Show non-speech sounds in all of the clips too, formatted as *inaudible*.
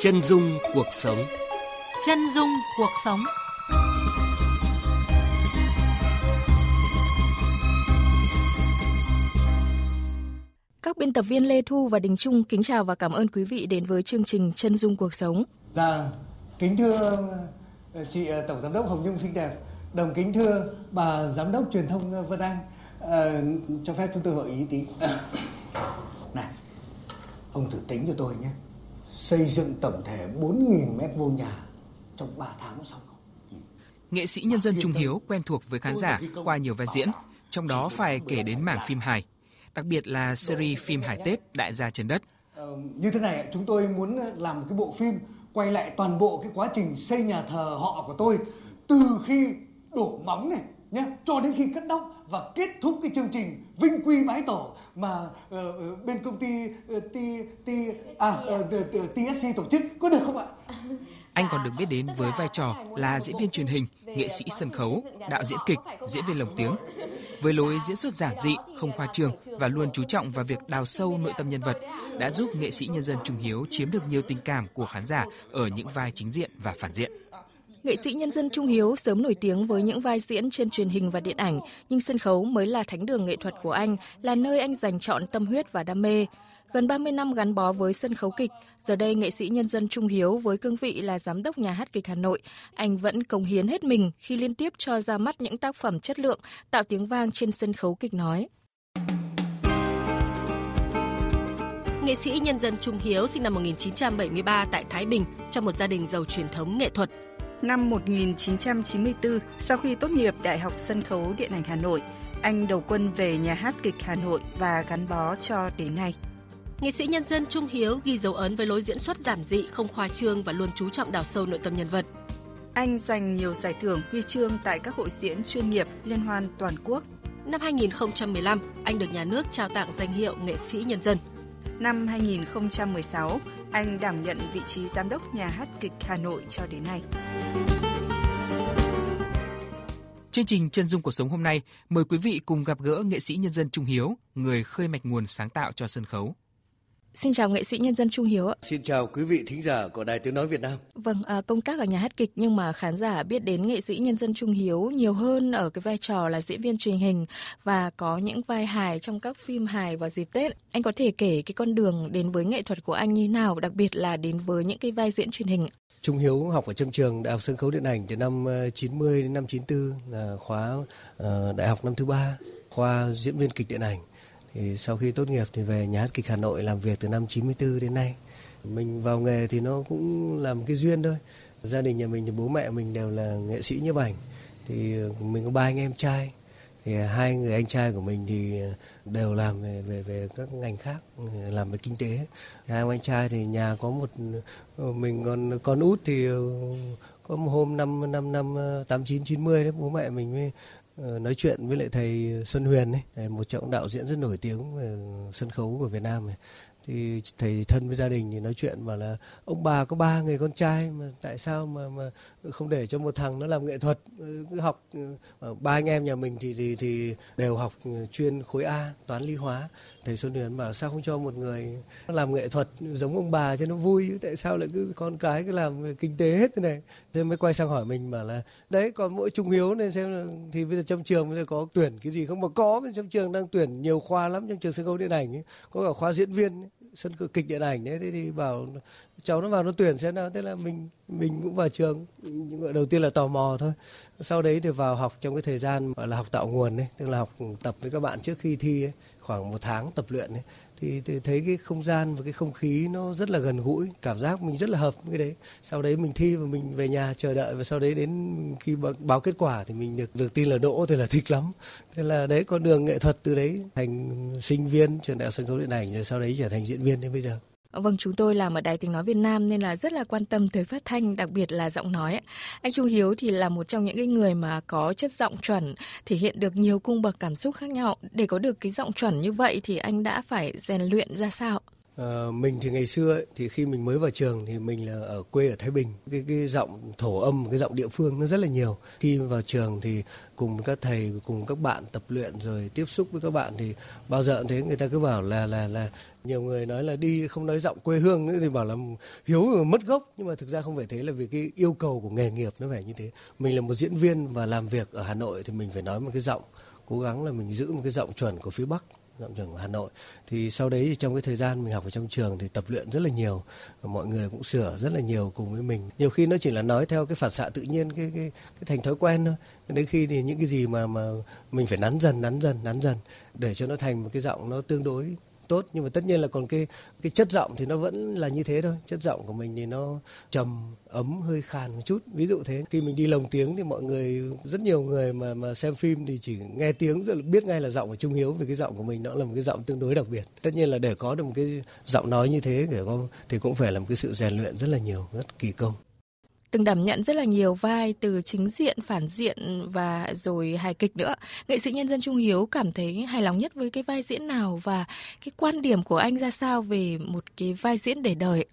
Chân dung cuộc sống. Chân dung cuộc sống. Các biên tập viên Lê Thu và Đình Trung kính chào và cảm ơn quý vị đến với chương trình Chân dung cuộc sống. Dạ, kính thưa ờ, chị ờ, Tổng Giám đốc Hồng Nhung xinh đẹp, đồng kính thưa bà Giám đốc truyền thông ờ, Vân Anh, à, cho phép chúng tôi hỏi ý tí. *coughs* Này, ông thử tính cho tôi nhé, xây dựng tổng thể 4.000 mét vuông nhà trong 3 tháng xong không? Nghệ sĩ nhân dân Trung Hiếu quen thuộc với khán giả qua nhiều vai diễn, trong đó phải kể đến mảng phim hài, đặc biệt là series phim hài Tết Đại gia trên đất. Ờ, như thế này, chúng tôi muốn làm một cái bộ phim quay lại toàn bộ cái quá trình xây nhà thờ họ của tôi từ khi đổ móng này nhé cho đến khi cất đốc và kết thúc cái chương trình vinh quy bái tổ mà uh, bên công ty uh, T, T, à, uh, TSC tổ chức có được không ạ? Anh còn được biết đến với vai trò là diễn viên truyền hình, nghệ sĩ sân khấu, đạo diễn kịch, diễn viên lồng tiếng. Với lối diễn xuất giản dị, không khoa trương và luôn chú trọng vào việc đào sâu nội tâm nhân vật, đã giúp nghệ sĩ nhân dân Trung Hiếu chiếm được nhiều tình cảm của khán giả ở những vai chính diện và phản diện. Nghệ sĩ nhân dân Trung Hiếu sớm nổi tiếng với những vai diễn trên truyền hình và điện ảnh, nhưng sân khấu mới là thánh đường nghệ thuật của anh, là nơi anh dành chọn tâm huyết và đam mê. Gần 30 năm gắn bó với sân khấu kịch, giờ đây nghệ sĩ nhân dân Trung Hiếu với cương vị là giám đốc nhà hát kịch Hà Nội, anh vẫn cống hiến hết mình khi liên tiếp cho ra mắt những tác phẩm chất lượng, tạo tiếng vang trên sân khấu kịch nói. Nghệ sĩ nhân dân Trung Hiếu sinh năm 1973 tại Thái Bình trong một gia đình giàu truyền thống nghệ thuật. Năm 1994, sau khi tốt nghiệp Đại học Sân khấu Điện ảnh Hà Nội, anh đầu quân về nhà hát kịch Hà Nội và gắn bó cho đến nay. Nghệ sĩ nhân dân Trung Hiếu ghi dấu ấn với lối diễn xuất giản dị, không khoa trương và luôn chú trọng đào sâu nội tâm nhân vật. Anh giành nhiều giải thưởng huy chương tại các hội diễn chuyên nghiệp liên hoan toàn quốc. Năm 2015, anh được nhà nước trao tặng danh hiệu nghệ sĩ nhân dân. Năm 2016, anh đảm nhận vị trí giám đốc nhà hát kịch Hà Nội cho đến nay. Chương trình Chân dung cuộc sống hôm nay mời quý vị cùng gặp gỡ nghệ sĩ nhân dân Trung Hiếu, người khơi mạch nguồn sáng tạo cho sân khấu. Xin chào nghệ sĩ nhân dân Trung Hiếu ạ. Xin chào quý vị thính giả của Đài Tiếng Nói Việt Nam. Vâng, à, công tác ở nhà hát kịch nhưng mà khán giả biết đến nghệ sĩ nhân dân Trung Hiếu nhiều hơn ở cái vai trò là diễn viên truyền hình và có những vai hài trong các phim hài vào dịp Tết. Anh có thể kể cái con đường đến với nghệ thuật của anh như nào, đặc biệt là đến với những cái vai diễn truyền hình. Trung Hiếu học ở trong trường Đại học Sân khấu Điện ảnh từ năm 90 đến năm 94 là khóa uh, đại học năm thứ ba, khoa diễn viên kịch điện ảnh thì sau khi tốt nghiệp thì về nhà hát kịch Hà Nội làm việc từ năm 94 đến nay. Mình vào nghề thì nó cũng là một cái duyên thôi. Gia đình nhà mình thì bố mẹ mình đều là nghệ sĩ nhiếp ảnh. Thì mình có ba anh em trai. Thì hai người anh trai của mình thì đều làm về về về các ngành khác, làm về kinh tế. Hai ông anh trai thì nhà có một ờ, mình còn con út thì ờ, có một hôm năm năm năm ờ, tám chín chín mươi đấy bố mẹ mình mới Ờ, nói chuyện với lại thầy Xuân Huyền ấy, một trọng đạo diễn rất nổi tiếng về sân khấu của Việt Nam này. Thì thầy thân với gia đình thì nói chuyện bảo là, ông bà có ba người con trai, mà tại sao mà mà không để cho một thằng nó làm nghệ thuật ừ, cứ học ừ, ba anh em nhà mình thì thì thì đều học ừ, chuyên khối A, toán, lý, hóa. Thầy Xuân Huyền bảo, sao không cho một người làm nghệ thuật giống ông bà cho nó vui? Tại sao lại cứ con cái cứ làm kinh tế hết thế này? Thế mới quay sang hỏi mình bảo là, đấy, còn mỗi trung hiếu nên xem thì bây giờ trong trường bây giờ có tuyển cái gì không? Mà có, trong trường đang tuyển nhiều khoa lắm, trong trường sân khấu điện ảnh ấy. có cả khoa diễn viên ấy sân kịch điện ảnh đấy thế thì bảo cháu nó vào nó tuyển xem nào. Thế là mình mình cũng vào trường đầu tiên là tò mò thôi. Sau đấy thì vào học trong cái thời gian gọi là học tạo nguồn đấy tức là học tập với các bạn trước khi thi ấy, khoảng một tháng tập luyện ấy thì, thì thấy cái không gian và cái không khí nó rất là gần gũi cảm giác mình rất là hợp với cái đấy. Sau đấy mình thi và mình về nhà chờ đợi và sau đấy đến khi báo kết quả thì mình được được tin là đỗ thì là thích lắm. Thế là đấy con đường nghệ thuật từ đấy thành sinh viên trường đại học sân khấu điện ảnh rồi sau đấy trở thành diễn viên đến bây giờ. Ờ, vâng, chúng tôi làm ở Đài Tiếng Nói Việt Nam nên là rất là quan tâm tới phát thanh, đặc biệt là giọng nói. Anh Trung Hiếu thì là một trong những cái người mà có chất giọng chuẩn, thể hiện được nhiều cung bậc cảm xúc khác nhau. Để có được cái giọng chuẩn như vậy thì anh đã phải rèn luyện ra sao? Ờ, mình thì ngày xưa ấy, thì khi mình mới vào trường thì mình là ở quê ở Thái Bình. Cái cái giọng thổ âm cái giọng địa phương nó rất là nhiều. Khi vào trường thì cùng các thầy cùng các bạn tập luyện rồi tiếp xúc với các bạn thì bao giờ thế người ta cứ bảo là là là nhiều người nói là đi không nói giọng quê hương nữa thì bảo là hiếu mất gốc. Nhưng mà thực ra không phải thế là vì cái yêu cầu của nghề nghiệp nó phải như thế. Mình là một diễn viên và làm việc ở Hà Nội thì mình phải nói một cái giọng cố gắng là mình giữ một cái giọng chuẩn của phía Bắc giọng trưởng của Hà Nội. Thì sau đấy thì trong cái thời gian mình học ở trong trường thì tập luyện rất là nhiều và mọi người cũng sửa rất là nhiều cùng với mình. Nhiều khi nó chỉ là nói theo cái phản xạ tự nhiên, cái cái cái thành thói quen thôi. Đến khi thì những cái gì mà mà mình phải nắn dần nắn dần nắn dần để cho nó thành một cái giọng nó tương đối tốt, nhưng mà tất nhiên là còn cái cái chất giọng thì nó vẫn là như thế thôi. Chất giọng của mình thì nó trầm, ấm, hơi khàn một chút. Ví dụ thế, khi mình đi lồng tiếng thì mọi người, rất nhiều người mà mà xem phim thì chỉ nghe tiếng rồi biết ngay là giọng của Trung Hiếu, vì cái giọng của mình nó là một cái giọng tương đối đặc biệt. Tất nhiên là để có được một cái giọng nói như thế thì cũng phải là một cái sự rèn luyện rất là nhiều, rất kỳ công từng đảm nhận rất là nhiều vai từ chính diện, phản diện và rồi hài kịch nữa. Nghệ sĩ nhân dân Trung Hiếu cảm thấy hài lòng nhất với cái vai diễn nào và cái quan điểm của anh ra sao về một cái vai diễn để đời?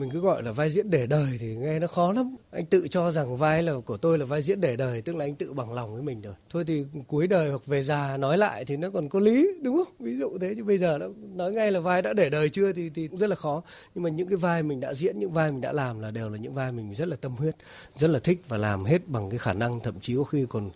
Mình cứ gọi là vai diễn để đời thì nghe nó khó lắm. Anh tự cho rằng vai là của tôi là vai diễn để đời, tức là anh tự bằng lòng với mình rồi. Thôi thì cuối đời hoặc về già nói lại thì nó còn có lý, đúng không? Ví dụ thế, chứ bây giờ nó nói ngay là vai đã để đời chưa thì thì cũng rất là khó. Nhưng mà những cái vai mình đã diễn, những vai mình đã làm là đều là những vai mình rất là tâm huyết, rất là thích và làm hết bằng cái khả năng. Thậm chí có khi còn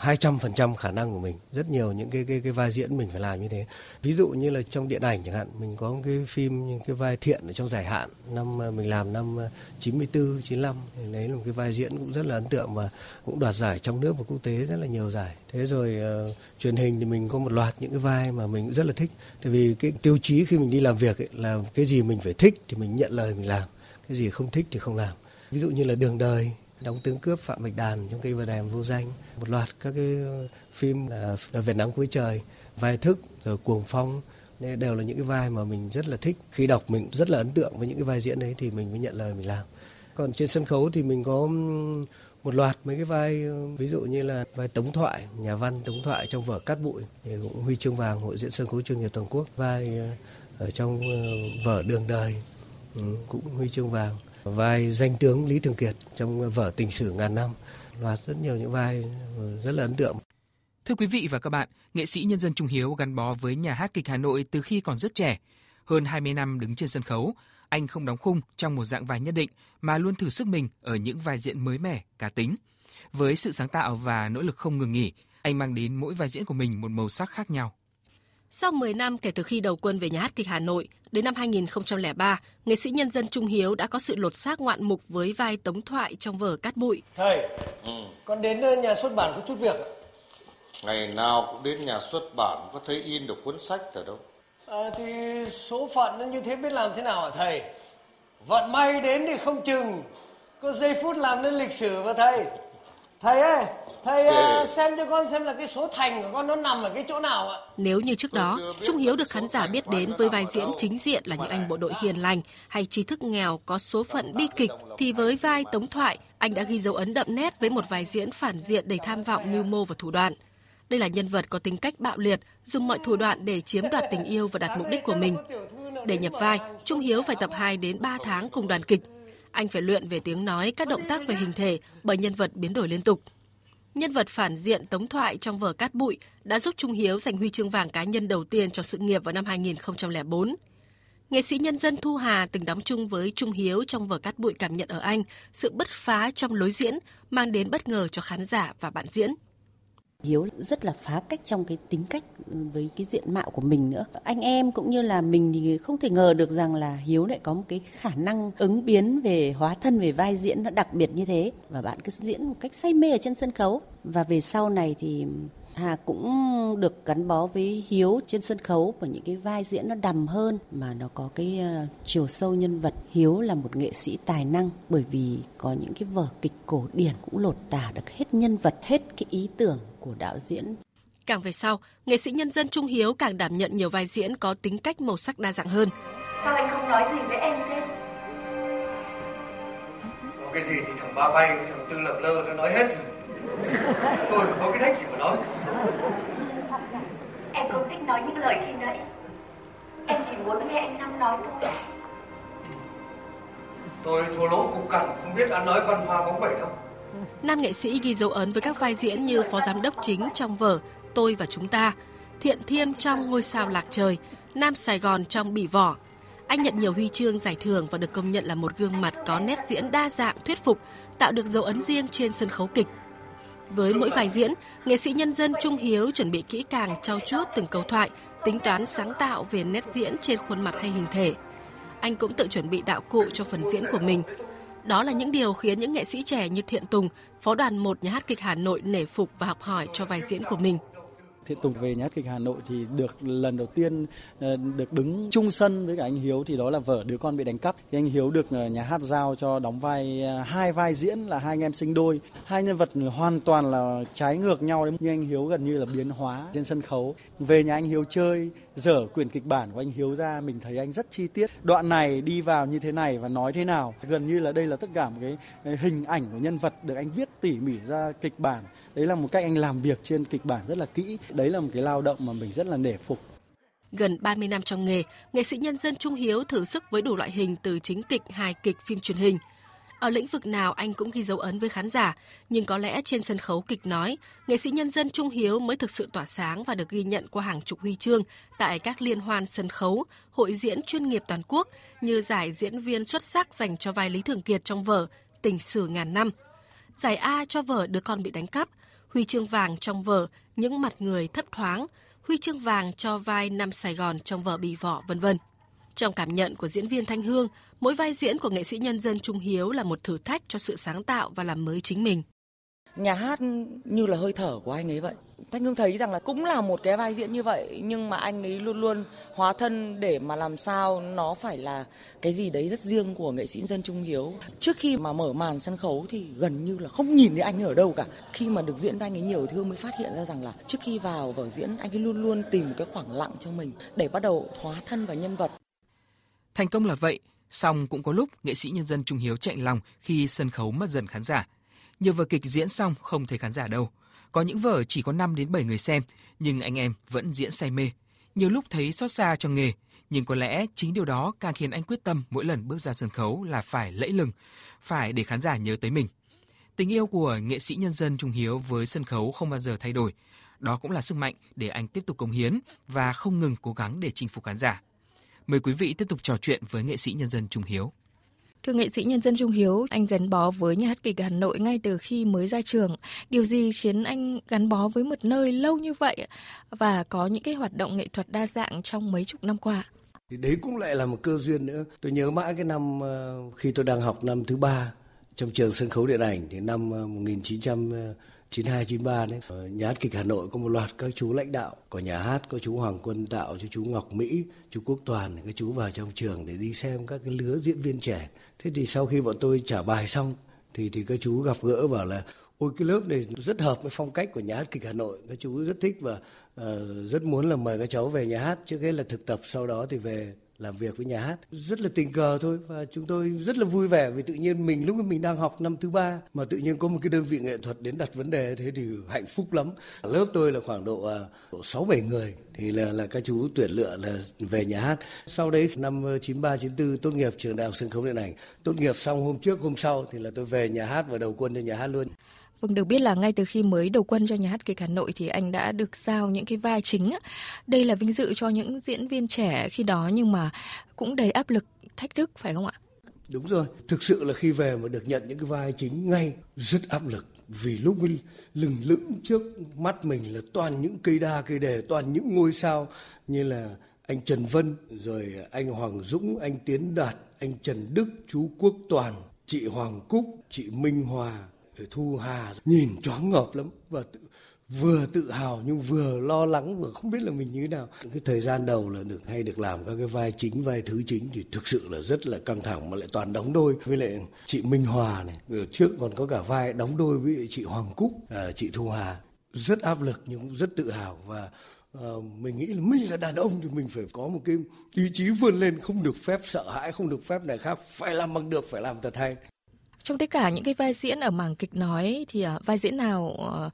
200% khả năng của mình. Rất nhiều những cái cái cái vai diễn mình phải làm như thế. Ví dụ như là trong điện ảnh chẳng hạn, mình có cái phim những cái vai thiện ở trong giải hạn năm ờ, mình làm năm 94 95 thì đấy là một cái vai diễn cũng rất là ấn tượng và cũng đoạt giải trong nước và quốc tế rất là nhiều giải. Thế rồi uh, truyền hình thì mình có một loạt những cái vai mà mình rất là thích. Tại vì cái tiêu chí khi mình đi làm việc ấy, là cái gì mình phải thích thì mình nhận lời mình làm, cái gì không thích thì không làm. Ví dụ như là đường đời đóng tướng cướp Phạm Bạch Đàn trong cây vườn đèn vô danh. Một loạt các cái phim là Việt Nam cuối trời, vai thức, rồi cuồng phong. Đây đều là những cái vai mà mình rất là thích. Khi đọc mình rất là ấn tượng với những cái vai diễn đấy thì mình mới nhận lời mình làm. Còn trên sân khấu thì mình có một loạt mấy cái vai ví dụ như là vai tống thoại, nhà văn tống thoại trong vở cát bụi, thì cũng huy chương vàng hội diễn sân khấu chuyên nghiệp toàn quốc. Vai ờ, ở trong ờ, vở đường đời cũng huy chương vàng vai danh tướng Lý Thường Kiệt trong vở Tình sử ngàn năm, loạt rất nhiều những vai rất là ấn tượng. Thưa quý vị và các bạn, nghệ sĩ nhân dân Trung Hiếu gắn bó với nhà hát kịch Hà Nội từ khi còn rất trẻ. Hơn 20 năm đứng trên sân khấu, anh không đóng khung trong một dạng vai nhất định mà luôn thử sức mình ở những vai diễn mới mẻ, cá tính. Với sự sáng tạo và nỗ lực không ngừng nghỉ, anh mang đến mỗi vai diễn của mình một màu sắc khác nhau. Sau 10 năm kể từ khi đầu quân về nhà hát kịch Hà Nội, đến năm 2003, nghệ sĩ nhân dân Trung Hiếu đã có sự lột xác ngoạn mục với vai tống thoại trong vở Cát Bụi. Thầy, ừ. con đến ờ, nhà xuất bản có chút việc Ngày nào cũng đến nhà xuất bản có thấy in được cuốn sách ở đâu. À, thì số phận nó như thế biết làm thế nào hả thầy? Vận may đến thì không chừng, có giây phút làm nên lịch sử mà thầy. Thầy ơi, thầy uh, xem cho con xem là cái số thành của con nó nằm ở cái chỗ nào ạ? Nếu như trước đó, Trung Hiếu được khán giả biết đến với vai diễn chính diện là những anh bộ đội hiền lành hay trí thức nghèo có số phận bi kịch, thì với vai Tống Thoại, anh đã ghi dấu ấn đậm nét với một vai diễn phản diện đầy tham vọng, mưu mô và thủ đoạn. Đây là nhân vật có tính cách bạo liệt, dùng mọi thủ đoạn để chiếm đoạt tình yêu và đạt mục đích của mình. Để nhập vai, Trung Hiếu phải tập 2 đến 3 tháng cùng đoàn kịch. Anh phải luyện về tiếng nói, các động tác về hình thể bởi nhân vật biến đổi liên tục. Nhân vật phản diện Tống Thoại trong vở Cát Bụi đã giúp Trung Hiếu giành huy chương vàng cá nhân đầu tiên cho sự nghiệp vào năm 2004. Nghệ sĩ nhân dân Thu Hà từng đóng chung với Trung Hiếu trong vở Cát Bụi cảm nhận ở anh sự bứt phá trong lối diễn mang đến bất ngờ cho khán giả và bạn diễn. Hiếu rất là phá cách trong cái tính cách với cái diện mạo của mình nữa. Anh em cũng như là mình thì không thể ngờ được rằng là Hiếu lại có một cái khả năng ứng biến về hóa thân về vai diễn nó đặc biệt như thế và bạn cứ diễn một cách say mê ở trên sân khấu và về sau này thì Hà cũng được gắn bó với Hiếu trên sân khấu bởi những cái vai diễn nó đầm hơn mà nó có cái uh, chiều sâu nhân vật. Hiếu là một nghệ sĩ tài năng bởi vì có những cái vở kịch cổ điển cũng lột tả được hết nhân vật, hết cái ý tưởng của đạo diễn. Càng về sau, nghệ sĩ nhân dân Trung Hiếu càng đảm nhận nhiều vai diễn có tính cách màu sắc đa dạng hơn. Sao anh không nói gì với em thế? Có cái gì thì thằng ba bay, thằng tư lập lơ nó nói hết rồi. Tôi có cái đếch gì mà nói. Em không thích nói những lời khi nãy. Em chỉ muốn nghe anh Năm nói thôi Tôi thua lỗ cục cằn, không biết ăn nói văn hoa bóng bẩy đâu. Nam nghệ sĩ ghi dấu ấn với các vai diễn như phó giám đốc chính trong vở Tôi và chúng ta, Thiện Thiêm trong Ngôi sao lạc trời, Nam Sài Gòn trong Bỉ vỏ. Anh nhận nhiều huy chương giải thưởng và được công nhận là một gương mặt có nét diễn đa dạng thuyết phục, tạo được dấu ấn riêng trên sân khấu kịch. Với mỗi vai diễn, nghệ sĩ nhân dân Trung Hiếu chuẩn bị kỹ càng trau chuốt từng câu thoại, tính toán sáng tạo về nét diễn trên khuôn mặt hay hình thể. Anh cũng tự chuẩn bị đạo cụ cho phần diễn của mình. Đó là những điều khiến những nghệ sĩ trẻ như Thiện Tùng, phó đoàn một nhà hát kịch Hà Nội nể phục và học hỏi cho vai diễn của mình. Thiện Tùng về nhà hát kịch Hà Nội thì được lần đầu tiên ờ, được đứng chung sân với cả anh Hiếu thì đó là vở Đứa con bị đánh cắp. Thì anh Hiếu được ờ, nhà hát giao cho đóng vai ờ, hai vai diễn là hai anh em sinh đôi. Hai nhân vật hoàn toàn là trái ngược nhau đấy, nhưng anh Hiếu gần như là biến hóa trên sân khấu. Về nhà anh Hiếu chơi, dở quyển kịch bản của anh Hiếu ra, mình thấy anh rất chi tiết. Đoạn này đi vào như thế này và nói thế nào. Gần như là đây là tất cả một cái hình ảnh của nhân vật được anh viết tỉ mỉ ra kịch bản. Đấy là một cách anh làm việc trên kịch bản rất là kỹ đấy là một cái lao động mà mình rất là nể phục. Gần 30 năm trong nghề, nghệ sĩ nhân dân Trung Hiếu thử sức với đủ loại hình từ chính kịch, hài kịch, phim truyền hình. Ở lĩnh vực nào anh cũng ghi dấu ấn với khán giả, nhưng có lẽ trên sân khấu kịch nói, nghệ sĩ nhân dân Trung Hiếu mới thực sự tỏa sáng và được ghi nhận qua hàng chục huy chương tại các liên hoan sân khấu, hội diễn chuyên nghiệp toàn quốc như giải diễn viên xuất sắc dành cho vai Lý Thường Kiệt trong vở Tình sử ngàn năm, giải A cho vở Đứa con bị đánh cắp, huy chương vàng trong vở Những mặt người thấp thoáng, huy chương vàng cho vai Nam Sài Gòn trong vở Bì vỏ vân vân. Trong cảm nhận của diễn viên Thanh Hương, mỗi vai diễn của nghệ sĩ nhân dân Trung Hiếu là một thử thách cho sự sáng tạo và làm mới chính mình nhà hát như là hơi thở của anh ấy vậy. Thanh hương thấy rằng là cũng là một cái vai diễn như vậy, nhưng mà anh ấy luôn luôn hóa thân để mà làm sao nó phải là cái gì đấy rất riêng của nghệ sĩ dân trung hiếu. Trước khi mà mở màn sân khấu thì gần như là không nhìn thấy anh ở đâu cả. Khi mà được diễn với anh ấy nhiều thương mới phát hiện ra rằng là trước khi vào vở diễn, anh ấy luôn luôn tìm cái khoảng lặng trong mình để bắt đầu hóa thân vào nhân vật. Thành công là vậy, song cũng có lúc nghệ sĩ nhân dân trung hiếu chạy lòng khi sân khấu mất dần khán giả nhiều vở kịch diễn xong không thấy khán giả đâu. Có những vở chỉ có 5 đến 7 người xem, nhưng anh em vẫn diễn say mê. Nhiều lúc thấy xót xa cho nghề, nhưng có lẽ chính điều đó càng khiến anh quyết tâm mỗi lần bước ra sân khấu là phải lẫy lừng, phải để khán giả nhớ tới mình. Tình yêu của nghệ sĩ nhân dân Trung Hiếu với sân khấu không bao giờ thay đổi. Đó cũng là sức mạnh để anh tiếp tục cống hiến và không ngừng cố gắng để chinh phục khán giả. Mời quý vị tiếp tục trò chuyện với nghệ sĩ nhân dân Trung Hiếu. Thưa nghệ sĩ nhân dân Trung Hiếu, anh gắn bó với nhà hát kịch Hà Nội ngay từ khi mới ra trường. Điều gì khiến anh gắn bó với một nơi lâu như vậy và có những cái hoạt động nghệ thuật đa dạng trong mấy chục năm qua? Thì đấy cũng lại là một cơ duyên nữa. Tôi nhớ mãi cái năm ờ, khi tôi đang học năm thứ ba trong trường sân khấu điện ảnh thì năm ờ, 1900 92 93 đấy. Ờ, nhà hát kịch Hà Nội có một loạt các chú lãnh đạo của nhà hát có chú Hoàng Quân Tạo chú chú Ngọc Mỹ chú Quốc Toàn các chú vào trong trường để đi xem các cái lứa diễn viên trẻ. Thế thì sau khi bọn tôi trả bài xong thì thì các chú gặp gỡ bảo là ôi cái lớp này rất hợp với phong cách của nhà hát kịch Hà Nội. Các chú rất thích và uh, rất muốn là mời các cháu về nhà hát. Trước hết là thực tập sau đó thì về làm việc với nhà hát. Rất là tình cờ thôi và chúng tôi rất là vui vẻ vì tự nhiên mình, lúc mình đang học năm thứ ba mà tự nhiên có một cái đơn vị nghệ thuật đến đặt vấn đề thế thì hạnh phúc lắm. Lớp tôi là khoảng độ à, độ sáu bảy người, thì là là các chú tuyển lựa là về nhà hát. Sau đấy năm 93 94 tốt nghiệp trường đại học sân khấu điện ảnh. Tốt nghiệp xong hôm trước, hôm sau thì là tôi về nhà hát và đầu quân cho nhà hát luôn. Vâng, được biết là ngay từ khi mới đầu quân cho nhà hát kịch Hà Nội thì anh đã được giao những cái vai chính. Đây là vinh dự cho những diễn viên trẻ khi đó nhưng mà cũng đầy áp lực, thách thức phải không ạ? Đúng rồi, thực sự là khi về mà được nhận những cái vai chính ngay rất áp lực vì lúc lừng lững trước mắt mình là toàn những cây đa cây đề, toàn những ngôi sao như là anh Trần Vân, rồi anh Hoàng Dũng, anh Tiến Đạt, anh Trần Đức, chú Quốc Toàn, chị Hoàng Cúc, chị Minh Hòa, Thu Hà nhìn choáng ngợp lắm và tự, vừa tự hào nhưng vừa lo lắng vừa không biết là mình như thế nào. Cái thời gian đầu là được hay được làm các cái vai chính vai thứ chính thì thực sự là rất là căng thẳng mà lại toàn đóng đôi. Với lại chị Minh Hòa này trước còn có cả vai đóng đôi với chị Hoàng Cúc à, chị Thu Hà. Rất áp lực nhưng cũng rất tự hào và Uh, mình nghĩ là mình là đàn ông thì mình phải có một cái ý chí vươn lên không được phép sợ hãi không được phép này khác. Phải làm bằng được phải làm thật hay trong tất cả những cái vai diễn ở mảng kịch nói thì uh, vai diễn nào uh,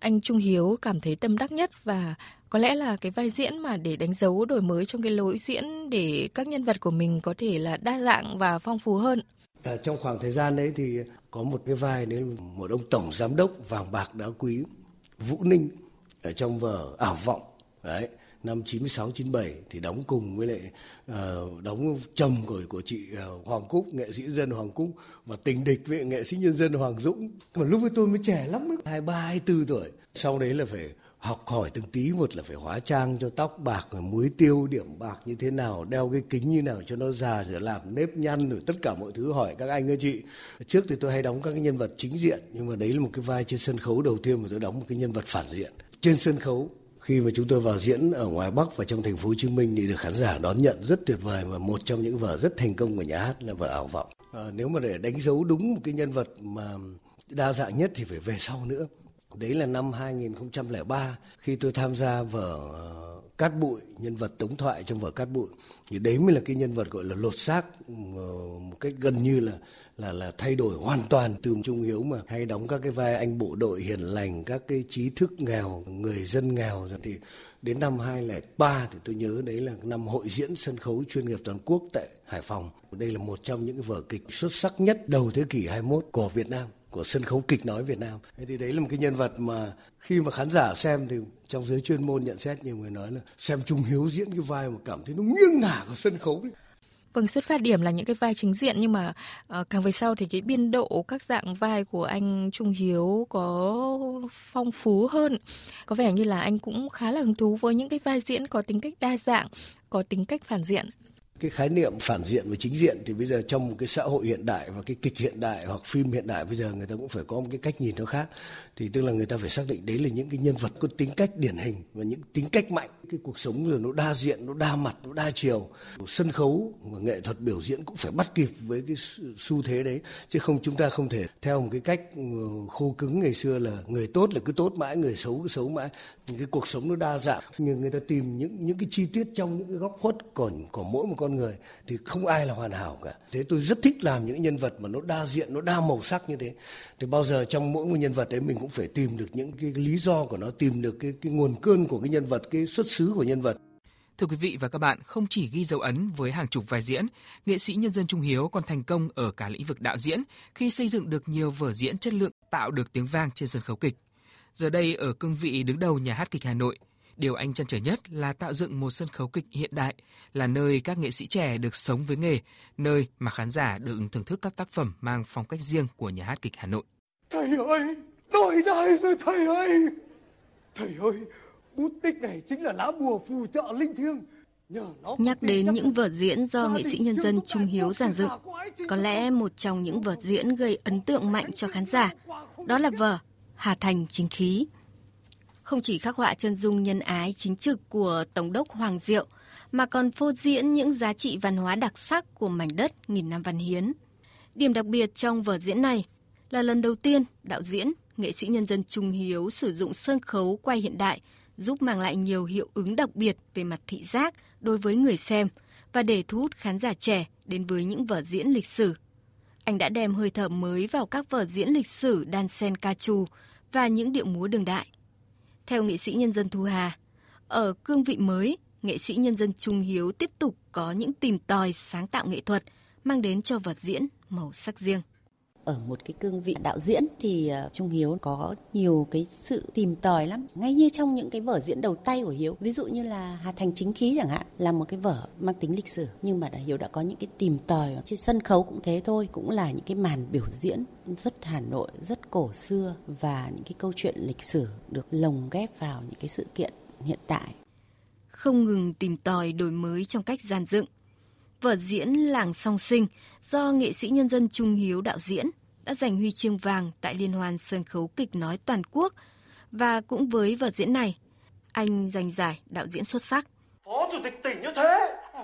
anh Trung Hiếu cảm thấy tâm đắc nhất? Và có lẽ là cái vai diễn mà để đánh dấu đổi mới trong cái lối diễn để các nhân vật của mình có thể là đa dạng và phong phú hơn. À, trong khoảng thời gian đấy thì có một cái vai đấy một ông tổng giám đốc vàng bạc đá quý Vũ Ninh ở trong vở ảo vọng. Đấy năm 96 97 thì đóng cùng với lại uh, đóng chồng của của chị uh, Hoàng Cúc nghệ sĩ dân Hoàng Cúc và tình địch với nghệ sĩ nhân dân Hoàng Dũng. Mà lúc ấy tôi mới trẻ lắm ấy, 23 24 tuổi. Sau đấy là phải học hỏi từng tí một là phải hóa trang cho tóc bạc rồi muối tiêu điểm bạc như thế nào đeo cái kính như nào cho nó già rồi làm nếp nhăn rồi tất cả mọi thứ hỏi các anh các chị. Trước thì tôi hay đóng các cái nhân vật chính diện nhưng mà đấy là một cái vai trên sân khấu đầu tiên mà tôi đóng một cái nhân vật phản diện. Trên sân khấu khi mà chúng tôi vào diễn ở ngoài Bắc và trong thành phố Hồ Chí Minh thì được khán giả đón nhận rất tuyệt vời và một trong những vở rất thành công của nhà hát là vở ảo vọng. À, nếu mà để đánh dấu đúng một cái nhân vật mà đa dạng nhất thì phải về sau nữa. Đấy là năm 2003 khi tôi tham gia vở ờ, Cát Bụi, nhân vật Tống Thoại trong vở Cát Bụi. Thì đấy mới là cái nhân vật gọi là lột xác ờ, một cách gần như là là là thay đổi hoàn toàn từ Trung Hiếu mà hay đóng các cái vai anh bộ đội hiền lành, các cái trí thức nghèo, người dân nghèo rồi thì đến năm 2003 thì tôi nhớ đấy là năm hội diễn sân khấu chuyên nghiệp toàn quốc tại Hải Phòng. Đây là một trong những cái vở kịch xuất sắc nhất đầu thế kỷ 21 của Việt Nam của sân khấu kịch nói Việt Nam. Thế thì đấy là một cái nhân vật mà khi mà khán giả xem thì trong giới chuyên môn nhận xét nhiều người nói là xem Trung Hiếu diễn cái vai mà cảm thấy nó nghiêng ngả của sân khấu đấy. Vâng, xuất phát điểm là những cái vai chính diện nhưng mà uh, càng về sau thì cái biên độ các dạng vai của anh Trung Hiếu có phong phú hơn. Có vẻ như là anh cũng khá là hứng thú với những cái vai diễn có tính cách đa dạng, có tính cách phản diện cái khái niệm phản diện và chính diện thì bây giờ trong một cái xã hội hiện đại và cái kịch hiện đại hoặc phim hiện đại bây giờ người ta cũng phải có một cái cách nhìn nó khác. Thì tức là người ta phải xác định đấy là những cái nhân vật có tính cách điển hình và những tính cách mạnh. Cái cuộc sống rồi nó đa diện, nó đa mặt, nó đa chiều. Sân khấu và nghệ thuật biểu diễn cũng phải bắt kịp với cái xu thế đấy. Chứ không, chúng ta không thể theo một cái cách ờ, khô cứng ngày xưa là người tốt là cứ tốt mãi, người xấu cứ xấu mãi. Những cái cuộc sống nó đa dạng. Nhưng người ta tìm những những cái chi tiết trong những cái góc khuất còn của mỗi một con người thì không ai là hoàn hảo cả. Thế tôi rất thích làm những nhân vật mà nó đa diện nó đa màu sắc như thế. Thì bao giờ trong mỗi một nhân vật đấy mình cũng phải tìm được những cái lý do của nó tìm được cái cái nguồn cơn của cái nhân vật cái xuất xứ của nhân vật. Thưa quý vị và các bạn, không chỉ ghi dấu ấn với hàng chục vai diễn, nghệ sĩ nhân dân Trung Hiếu còn thành công ở cả lĩnh vực đạo diễn khi xây dựng được nhiều vở diễn chất lượng tạo được tiếng vang trên sân khấu kịch. Giờ đây ở cương vị đứng đầu nhà hát kịch Hà Nội, điều anh chăn trở nhất là tạo dựng một sân khấu kịch hiện đại, là nơi các nghệ sĩ trẻ được sống với nghề, nơi mà khán giả được thưởng thức các tác phẩm mang phong cách riêng của nhà hát kịch Hà Nội. Thầy ơi, đổi đời rồi thầy ơi! Thầy ơi, bút tích này chính là lá bùa phù trợ linh thiêng. Nhắc đến những vở diễn do nghệ sĩ nhân dân Trung Hiếu giàn dựng, có lẽ một trong những vở diễn gây ấn tượng mạnh cho khán giả, đó là vở Hà Thành chính khí. Không chỉ khắc họa chân dung nhân ái chính trực của Tổng đốc Hoàng Diệu, mà còn phô diễn những giá trị văn hóa đặc sắc của mảnh đất nghìn năm văn hiến. Điểm đặc biệt trong vở diễn này là lần đầu tiên đạo diễn, nghệ sĩ nhân dân Trung Hiếu sử dụng sân khấu quay hiện đại giúp mang lại nhiều hiệu ứng đặc biệt về mặt thị giác đối với người xem và để thu hút khán giả trẻ đến với những vở diễn lịch sử. Anh đã đem hơi thở mới vào các vở diễn lịch sử đan sen ca trù và những điệu múa đường đại. Theo nghệ sĩ nhân dân Thu Hà, ở cương vị mới, nghệ sĩ nhân dân Trung Hiếu tiếp tục có những tìm tòi sáng tạo nghệ thuật mang đến cho vật diễn màu sắc riêng ở một cái cương vị đạo diễn thì ờ, Trung Hiếu có nhiều cái sự tìm tòi lắm. Ngay như trong những cái vở diễn đầu tay của Hiếu, ví dụ như là Hà Thành chính khí chẳng hạn, là một cái vở mang tính lịch sử, nhưng mà đã Hiếu đã có những cái tìm tòi trên sân khấu cũng thế thôi, cũng là những cái màn biểu diễn rất Hà Nội, rất cổ xưa và những cái câu chuyện lịch sử được lồng ghép vào những cái sự kiện hiện tại. Không ngừng tìm tòi đổi mới trong cách gian dựng vở diễn Làng Song Sinh do nghệ sĩ nhân dân Trung Hiếu đạo diễn đã giành huy chương vàng tại Liên hoan sân khấu kịch nói toàn quốc và cũng với vở diễn này, anh giành giải đạo diễn xuất sắc. Phó chủ tịch tỉnh như thế, ừ.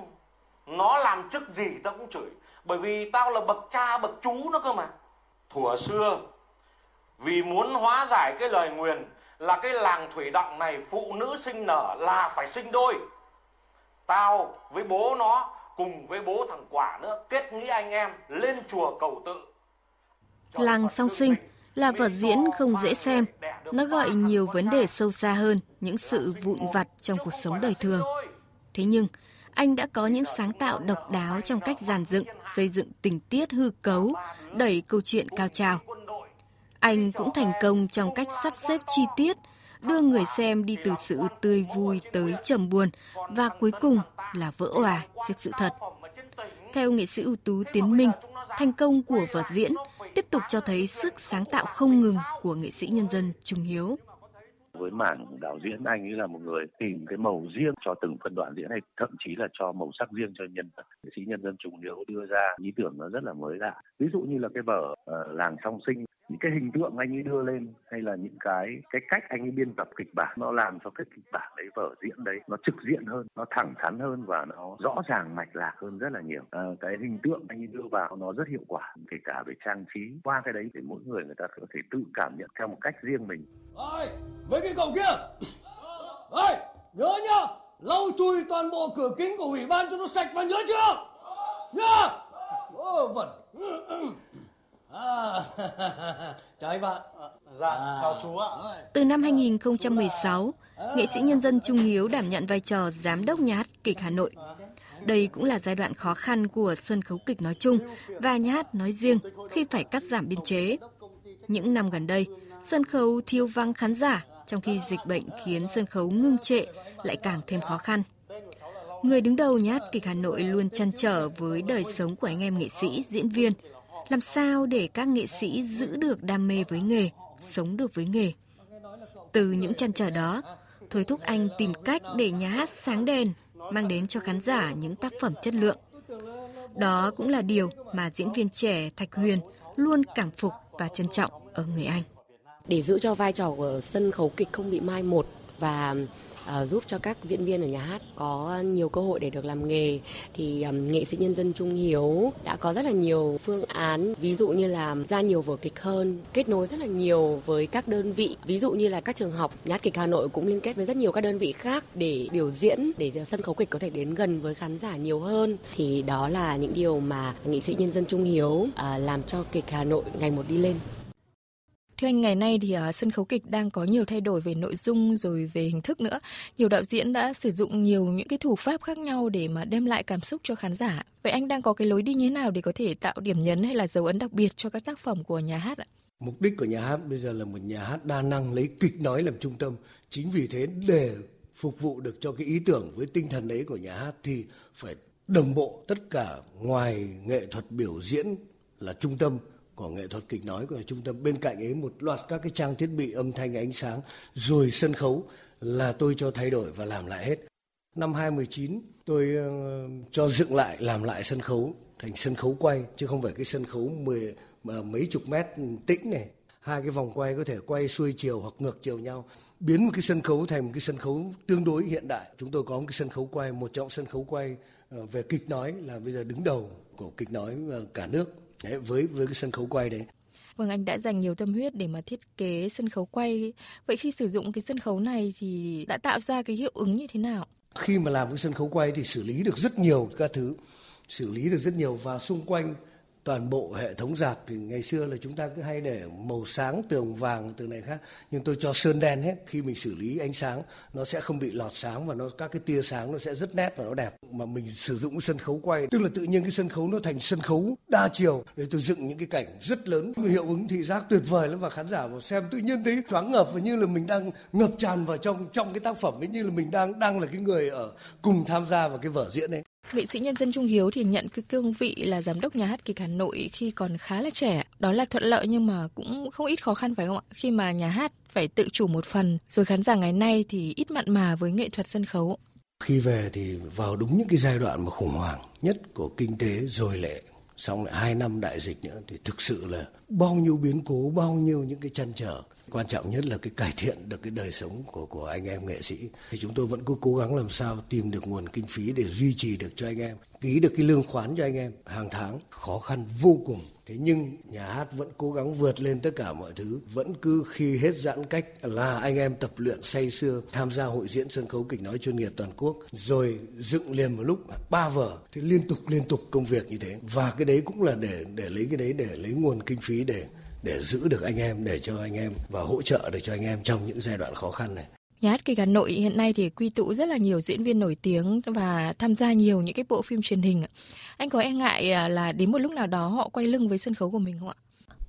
nó làm chức gì tao cũng chửi, bởi vì tao là bậc cha bậc chú nó cơ mà. thủa xưa, vì muốn hóa giải cái lời nguyền là cái làng thủy động này phụ nữ sinh nở là phải sinh đôi. Tao với bố nó cùng với bố thằng quả nữa kết nghĩa anh em lên chùa cầu tự làng song sinh là vở diễn không dễ xem. Nó gợi nhiều vấn đề sâu xa hơn những sự vụn vặt trong cuộc sống đời thường. Thế nhưng, anh đã có những sáng tạo độc đáo trong cách giàn dựng, xây dựng tình tiết hư cấu, đẩy câu chuyện cao trào. Anh cũng thành công trong cách sắp xếp chi tiết, đưa người xem đi từ sự tươi vui tới trầm buồn và cuối cùng là vỡ òa trước sự thật. Theo nghệ sĩ ưu tú Tiến Minh, thành công của vở diễn tiếp tục cho thấy sức sáng tạo không ngừng của nghệ sĩ nhân dân Trung Hiếu. Với mảng đạo diễn anh ấy là một người tìm cái màu riêng cho từng phân đoạn diễn hay thậm chí là cho màu sắc riêng cho nhân vật. Nghệ sĩ nhân dân trung hiếu đưa ra ý tưởng nó rất là mới lạ. Ví dụ như là cái vở uh, làng song sinh những cái hình tượng anh ấy đưa lên hay là những cái cái cách anh ấy biên tập kịch bản nó làm cho cái kịch bản đấy vở diễn đấy nó trực diện hơn nó thẳng thắn hơn và nó rõ ràng mạch lạc hơn rất là nhiều. À, cái hình tượng anh ấy đưa vào nó rất hiệu quả kể cả về trang trí. Qua cái đấy để mỗi người người ta có thể tự cảm nhận theo một cách riêng mình. Ôi, với cái cậu kia! Ôi, nhớ nhá! Lau chùi toàn bộ cửa kính của ủy ban cho nó sạch và nhớ chưa? Nhá ô vẩn à, chào anh bạn dạ à. chào chú ạ từ năm 2016 nghệ sĩ nhân dân Trung Hiếu đảm nhận vai trò giám đốc nhà hát kịch Hà Nội đây cũng là giai đoạn khó khăn của sân khấu kịch nói chung và nhà hát nói riêng khi phải cắt giảm biên chế. Những năm gần đây, sân khấu thiếu vắng khán giả trong khi dịch bệnh khiến sân khấu ngưng trệ lại càng thêm khó khăn. Người đứng đầu nhà hát kịch Hà Nội luôn chăn trở với đời sống của anh em nghệ sĩ, diễn viên. Làm sao để các nghệ sĩ giữ được đam mê với nghề, sống được với nghề. Từ những chăn trở đó, thôi thúc anh tìm cách để nhà hát sáng đèn, mang đến cho khán giả những tác phẩm chất lượng. Đó cũng là điều mà diễn viên trẻ Thạch Huyền luôn cảm phục và trân trọng ở người Anh. Để giữ cho vai trò của sân khấu kịch không bị mai một và uh, giúp cho các diễn viên ở nhà hát có nhiều cơ hội để được làm nghề. Thì um, nghệ sĩ nhân dân Trung Hiếu đã có rất là nhiều phương án ví dụ như là ra nhiều vở kịch hơn kết nối rất là nhiều với các đơn vị. Ví dụ như là các trường học nhà hát kịch Hà Nội cũng liên kết với rất nhiều các đơn vị khác để biểu diễn để sân khấu kịch có thể đến gần với khán giả nhiều hơn. Thì đó là những điều mà nghệ sĩ nhân dân Trung Hiếu uh, làm cho kịch Hà Nội ngày một đi lên. Thưa anh, ngày nay thì uh, sân khấu kịch đang có nhiều thay đổi về nội dung rồi về hình thức nữa. Nhiều đạo diễn đã sử dụng nhiều những cái thủ pháp khác nhau để mà đem lại cảm xúc cho khán giả. Vậy anh đang có cái lối đi như thế nào để có thể tạo điểm nhấn hay là dấu ấn đặc biệt cho các tác phẩm của nhà hát ạ? Mục đích của nhà hát bây giờ là một nhà hát đa năng lấy kịch nói làm trung tâm. Chính vì thế để phục vụ được cho cái ý tưởng với tinh thần ấy của nhà hát thì phải đồng bộ tất cả ngoài nghệ thuật biểu diễn là trung tâm của nghệ thuật kịch nói của trung tâm. Bên cạnh ấy một loạt các cái trang thiết bị âm thanh ánh sáng rồi sân khấu là tôi cho thay đổi và làm lại hết. Năm 2019 tôi uh, cho dựng lại làm lại sân khấu thành sân khấu quay chứ không phải cái sân khấu mười mà mấy chục mét tĩnh này. Hai cái vòng quay có thể quay xuôi chiều hoặc ngược chiều nhau biến một cái sân khấu thành một cái sân khấu tương đối hiện đại. Chúng tôi có một cái sân khấu quay một trong sân khấu quay ờ, về kịch nói là bây giờ đứng đầu của kịch nói cả nước đấy, với với cái sân khấu quay đấy. Vâng, anh đã dành nhiều tâm huyết để mà thiết kế sân khấu quay. Vậy khi sử dụng cái sân khấu này thì đã tạo ra cái hiệu ứng như thế nào? Khi mà làm cái sân khấu quay thì xử lý được rất nhiều các thứ, xử lý được rất nhiều và xung quanh toàn bộ hệ thống dạp thì ngày xưa là chúng ta cứ hay để màu sáng, tường vàng tường này khác. Nhưng tôi cho sơn đen hết, khi mình xử lý ánh sáng, nó sẽ không bị lọt sáng và nó, các cái tia sáng nó sẽ rất nét và nó đẹp. Mà mình sử dụng sân khấu quay, tức là tự nhiên cái sân khấu nó thành sân khấu đa chiều. Để tôi dựng những cái cảnh rất lớn hiệu ứng thị giác tuyệt vời lắm. Và khán giả vào xem tự nhiên thấy thoáng ngập và như là mình đang ngập tràn vào trong trong cái tác phẩm ấy, như là mình đang đang là cái người ở cùng tham gia vào cái vở diễn ấy. Nghệ sĩ nhân dân Trung Hiếu thì nhận cái cương vị là giám đốc nhà hát kịch Hà Nội khi còn khá là trẻ. Đó là thuận lợi nhưng mà cũng không ít khó khăn phải không ạ? Khi mà nhà hát phải tự chủ một phần, rồi khán giả ngày nay thì ít mặn mà với nghệ thuật sân khấu. Khi về thì vào đúng những cái giai đoạn mà khủng hoảng nhất của kinh tế rồi lệ xong lại hai năm đại dịch nữa thì thực sự là bao nhiêu biến cố bao nhiêu những cái chăn trở quan trọng nhất là cái cải thiện được cái đời sống của của anh em nghệ sĩ. Thì chúng tôi vẫn cứ cố gắng làm sao tìm được nguồn kinh phí để duy trì được cho anh em, ký được cái lương khoán cho anh em hàng tháng. Khó khăn vô cùng. Thế nhưng nhà hát vẫn cố gắng vượt lên tất cả mọi thứ. Vẫn cứ khi hết giãn cách là anh em tập luyện say sưa, tham gia hội diễn sân khấu kịch nói chuyên nghiệp toàn quốc, rồi dựng liền một lúc, ba vở thì liên tục liên tục công việc như thế. Và cái đấy cũng là để để lấy cái đấy để lấy nguồn kinh phí để để giữ được anh em, để cho anh em và hỗ trợ được cho anh em trong những giai đoạn khó khăn này. Nhà hát kịch Hà Nội hiện nay thì quy tụ rất là nhiều diễn viên nổi tiếng và tham gia nhiều những cái bộ phim truyền hình. Anh có e ngại à, là đến một lúc nào đó họ quay lưng với sân khấu của mình không ạ?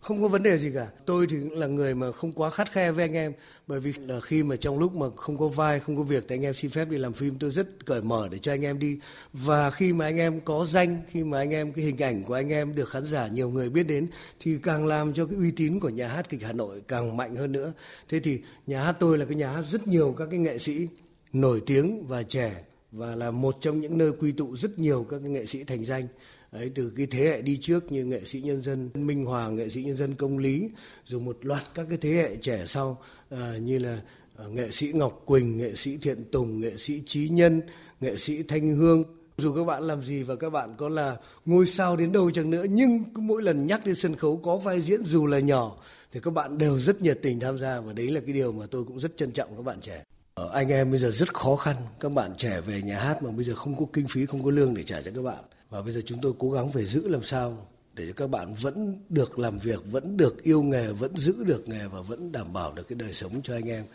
Không có vấn đề gì cả. Tôi thì là người mà không quá khắt khe với anh em, bởi vì là khi mà trong lúc mà không có vai, không có việc thì anh em xin phép đi làm phim, tôi rất cởi mở để cho anh em đi. Và khi mà anh em có danh, khi mà anh em, cái hình ảnh của anh em được khán giả nhiều người biết đến, thì càng làm cho cái uy tín của nhà hát kịch Hà Nội càng mạnh hơn nữa. Thế thì nhà hát tôi là cái nhà hát rất nhiều các cái nghệ sĩ nổi tiếng và trẻ và là một trong những nơi quy tụ rất nhiều các nghệ sĩ thành danh Đấy, từ cái thế hệ đi trước như nghệ sĩ nhân dân Minh Hoàng, nghệ sĩ nhân dân Công Lý, rồi một loạt các cái thế hệ trẻ sau à, như là à, nghệ sĩ Ngọc Quỳnh, nghệ sĩ Thiện Tùng, nghệ sĩ Trí Nhân, nghệ sĩ Thanh Hương. Dù các bạn làm gì và các bạn có là ngôi sao đến đâu chẳng nữa nhưng mỗi lần nhắc đến sân khấu có vai diễn dù là nhỏ thì các bạn đều rất nhiệt tình tham gia và đấy là cái điều mà tôi cũng rất trân trọng các bạn trẻ. Ờ, anh em bây giờ rất khó khăn, các bạn trẻ về nhà hát mà bây giờ không có kinh phí, không có lương để trả cho các bạn và bây giờ chúng tôi cố gắng phải giữ làm sao để cho các bạn vẫn được làm việc, vẫn được yêu nghề, vẫn giữ được nghề và vẫn đảm bảo được cái đời sống cho anh em.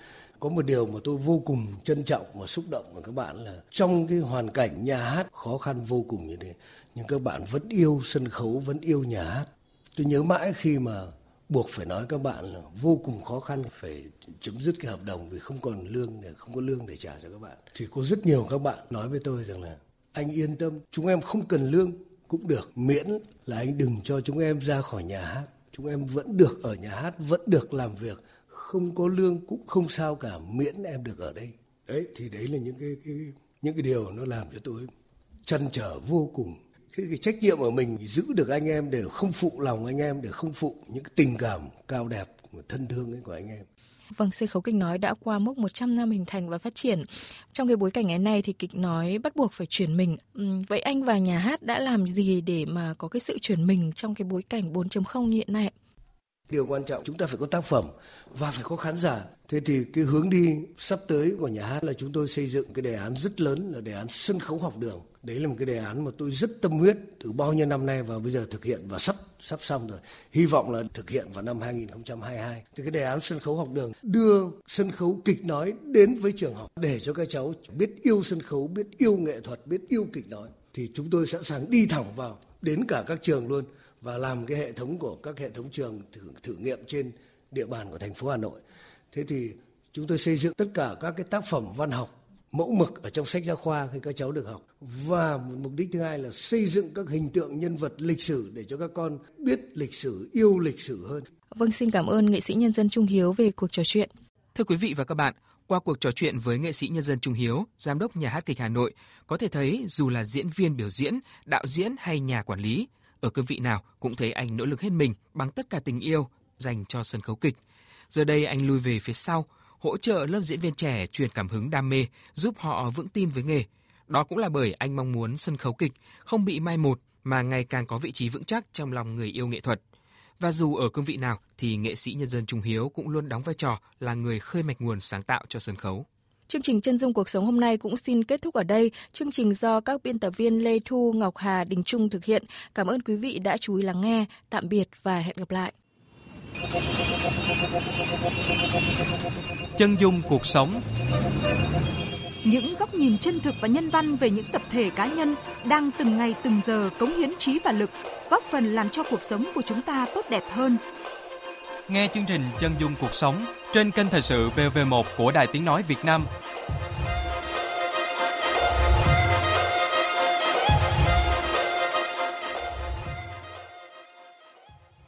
Có một điều mà tôi vô cùng trân trọng và xúc động của các bạn là trong cái hoàn cảnh nhà hát khó khăn vô cùng như thế, nhưng các bạn vẫn yêu sân khấu, vẫn yêu nhà hát. Tôi nhớ mãi khi mà buộc phải nói các bạn là vô cùng khó khăn phải chấm dứt cái hợp đồng vì không còn lương để không có lương để trả cho các bạn. Thì có rất nhiều các bạn nói với tôi rằng là anh yên tâm chúng em không cần lương cũng được miễn là anh đừng cho chúng em ra khỏi nhà hát. Chúng em vẫn được ở nhà hát vẫn được làm việc không có lương cũng không sao cả miễn em được ở đây. Đấy thì đấy là những cái, cái những cái điều nó làm cho tôi chăn trở vô cùng cái, cái trách nhiệm ở mình giữ được anh em để không phụ lòng anh em để không phụ những cái tình cảm cao đẹp thân thương ấy của anh em Vâng, sân khấu kịch nói đã qua mốc 100 năm hình thành và phát triển. Trong cái bối cảnh ngày nay thì kịch nói bắt buộc phải chuyển mình. Vậy anh và nhà hát đã làm gì để mà có cái sự chuyển mình trong cái bối cảnh 4.0 như hiện nay? Điều quan trọng chúng ta phải có tác phẩm và phải có khán giả. Thế thì cái hướng đi sắp tới của nhà hát là chúng tôi xây dựng cái đề án rất lớn là đề án sân khấu học đường. Đấy là một cái đề án mà tôi rất tâm huyết từ bao nhiêu năm nay và bây giờ thực hiện và sắp sắp xong rồi. Hy vọng là thực hiện vào năm 2022. Thì cái đề án sân khấu học đường đưa sân khấu kịch nói đến với trường học để cho các cháu biết yêu sân khấu, biết yêu nghệ thuật, biết yêu kịch nói. Thì chúng tôi sẵn sàng đi thẳng vào đến cả các trường luôn và làm cái hệ thống của các hệ thống trường thử, thử nghiệm trên địa bàn của thành phố Hà Nội. Thế thì chúng tôi xây dựng tất cả các cái tác phẩm văn học mẫu mực ở trong sách giáo khoa khi các cháu được học và một mục đích thứ hai là xây dựng các hình tượng nhân vật lịch sử để cho các con biết lịch sử yêu lịch sử hơn. Vâng xin cảm ơn nghệ sĩ nhân dân Trung Hiếu về cuộc trò chuyện. Thưa quý vị và các bạn, qua cuộc trò chuyện với nghệ sĩ nhân dân Trung Hiếu, giám đốc nhà hát kịch Hà Nội, có thể thấy dù là diễn viên biểu diễn, đạo diễn hay nhà quản lý, ở cương vị nào cũng thấy anh nỗ lực hết mình bằng tất cả tình yêu dành cho sân khấu kịch. Giờ đây anh lui về phía sau, hỗ trợ lớp diễn viên trẻ truyền cảm hứng đam mê, giúp họ vững tin với nghề. Đó cũng là bởi anh mong muốn sân khấu kịch không bị mai một mà ngày càng có vị trí vững chắc trong lòng người yêu nghệ thuật. Và dù ở cương vị nào thì nghệ sĩ nhân dân Trung Hiếu cũng luôn đóng vai trò là người khơi mạch nguồn sáng tạo cho sân khấu. Chương trình Chân dung cuộc sống hôm nay cũng xin kết thúc ở đây. Chương trình do các biên tập viên Lê Thu, Ngọc Hà, Đình Trung thực hiện. Cảm ơn quý vị đã chú ý lắng nghe. Tạm biệt và hẹn gặp lại. Chân dung cuộc sống những góc nhìn chân thực và nhân văn về những tập thể cá nhân đang từng ngày từng giờ cống hiến trí và lực, góp phần làm cho cuộc sống của chúng ta tốt đẹp hơn. Nghe chương trình Chân dung cuộc sống trên kênh thời sự VV1 của Đài Tiếng nói Việt Nam